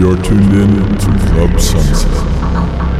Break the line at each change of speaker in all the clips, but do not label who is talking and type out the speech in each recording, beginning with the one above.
You're tuned in to Club Sunset.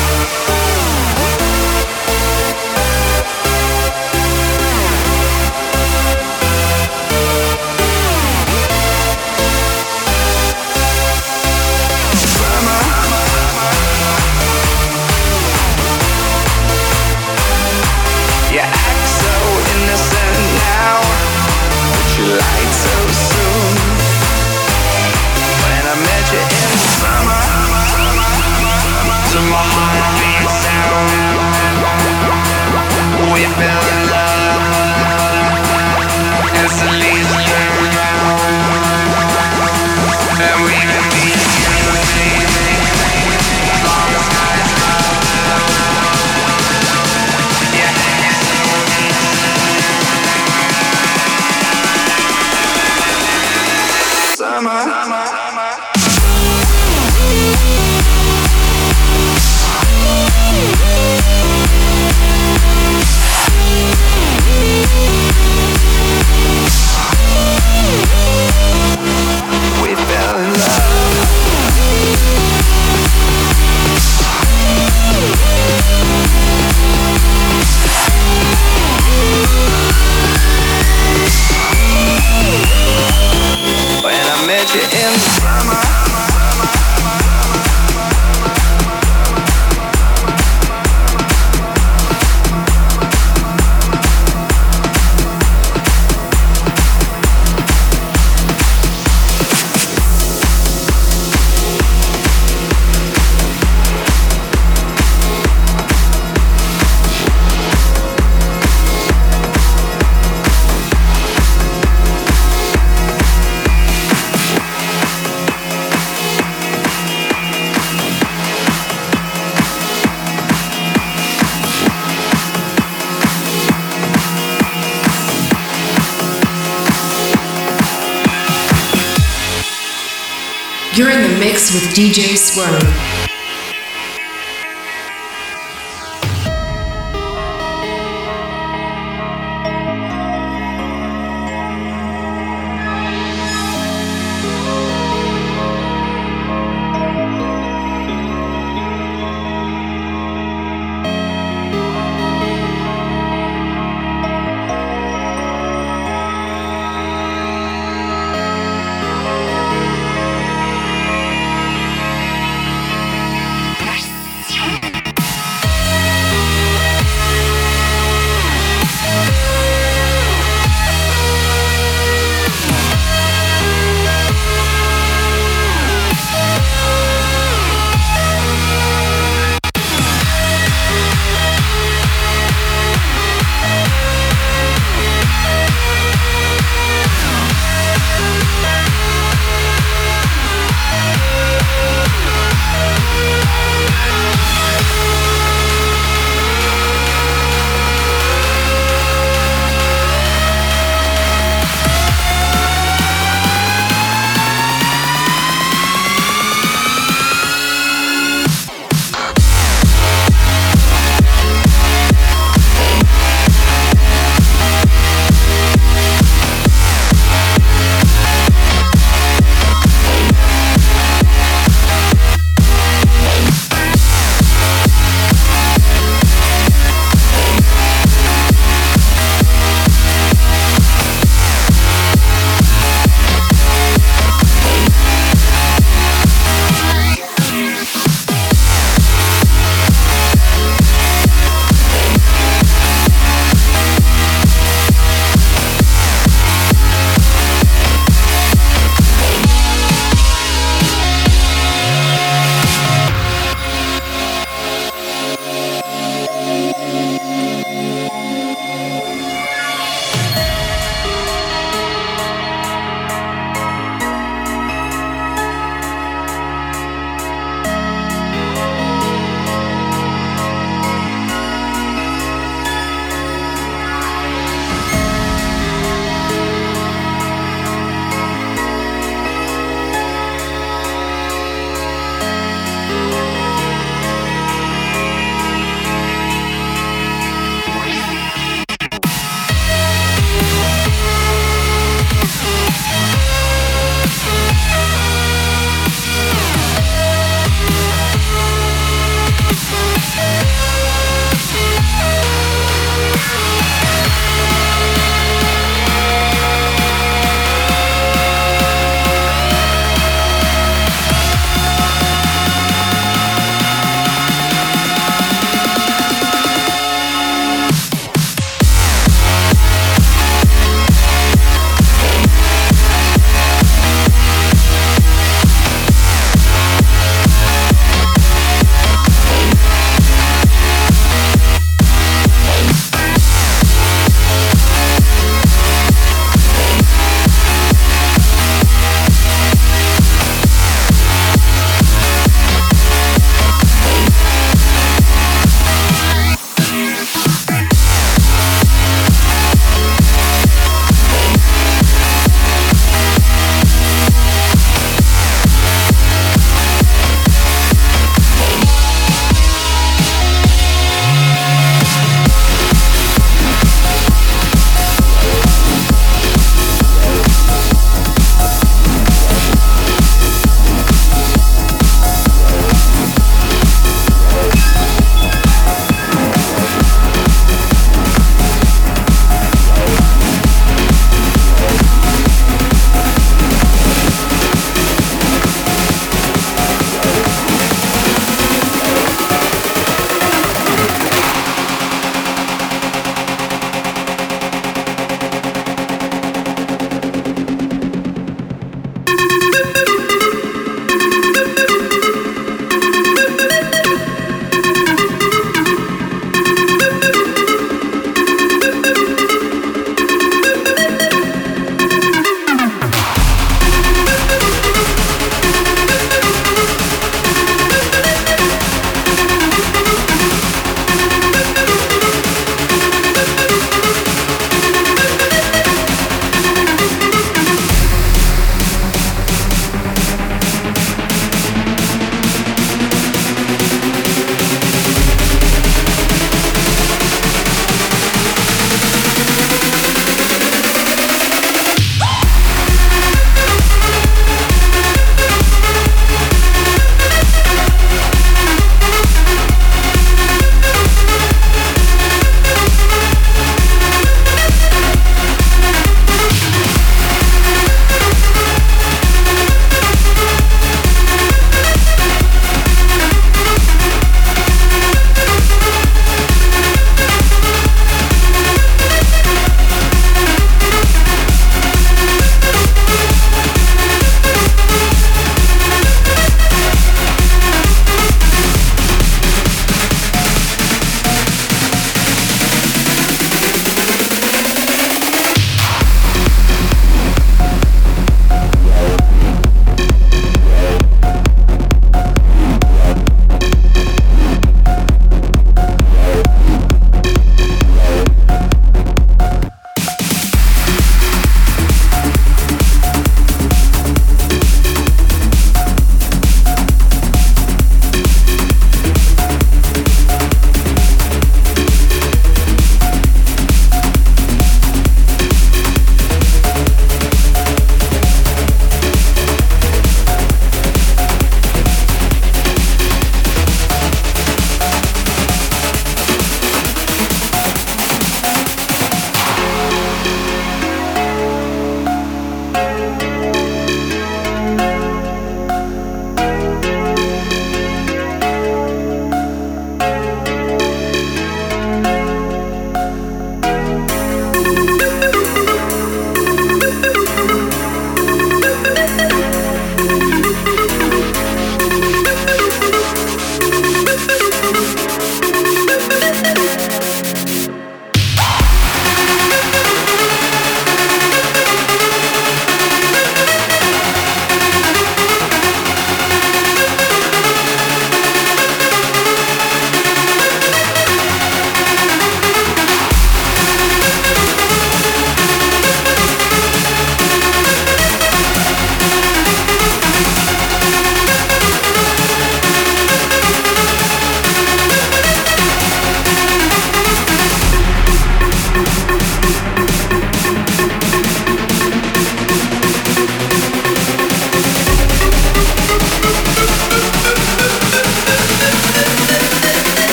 we in the summer.
Swirv.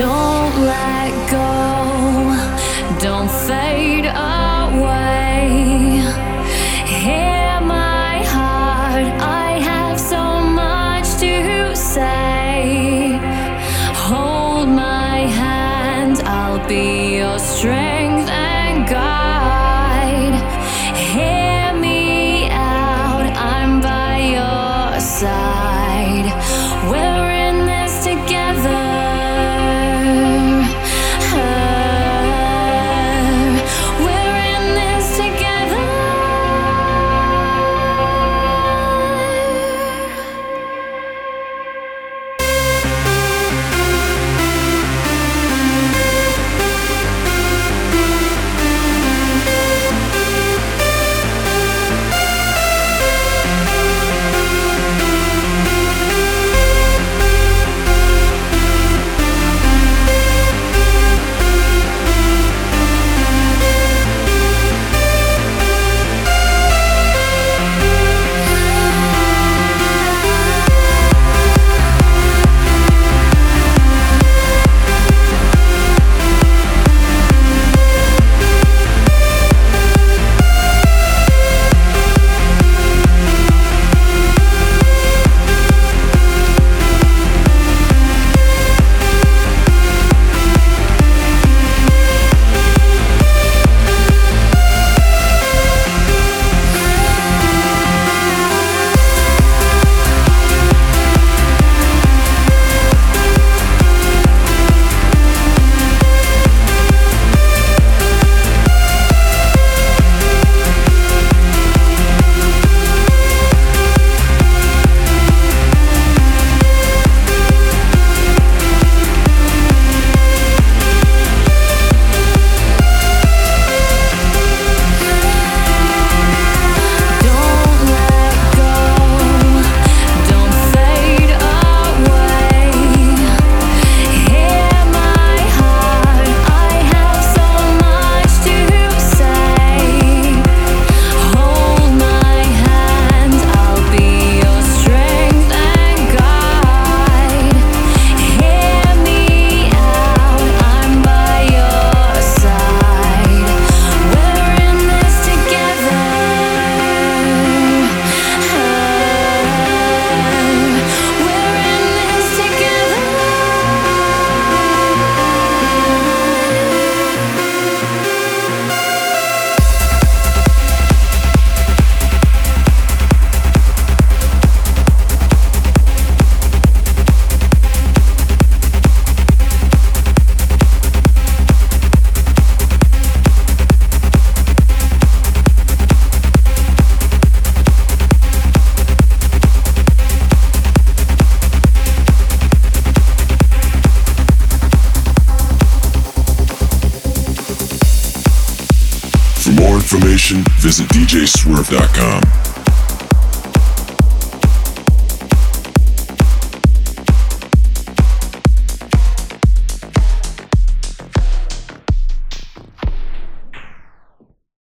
Visit djswirv.com.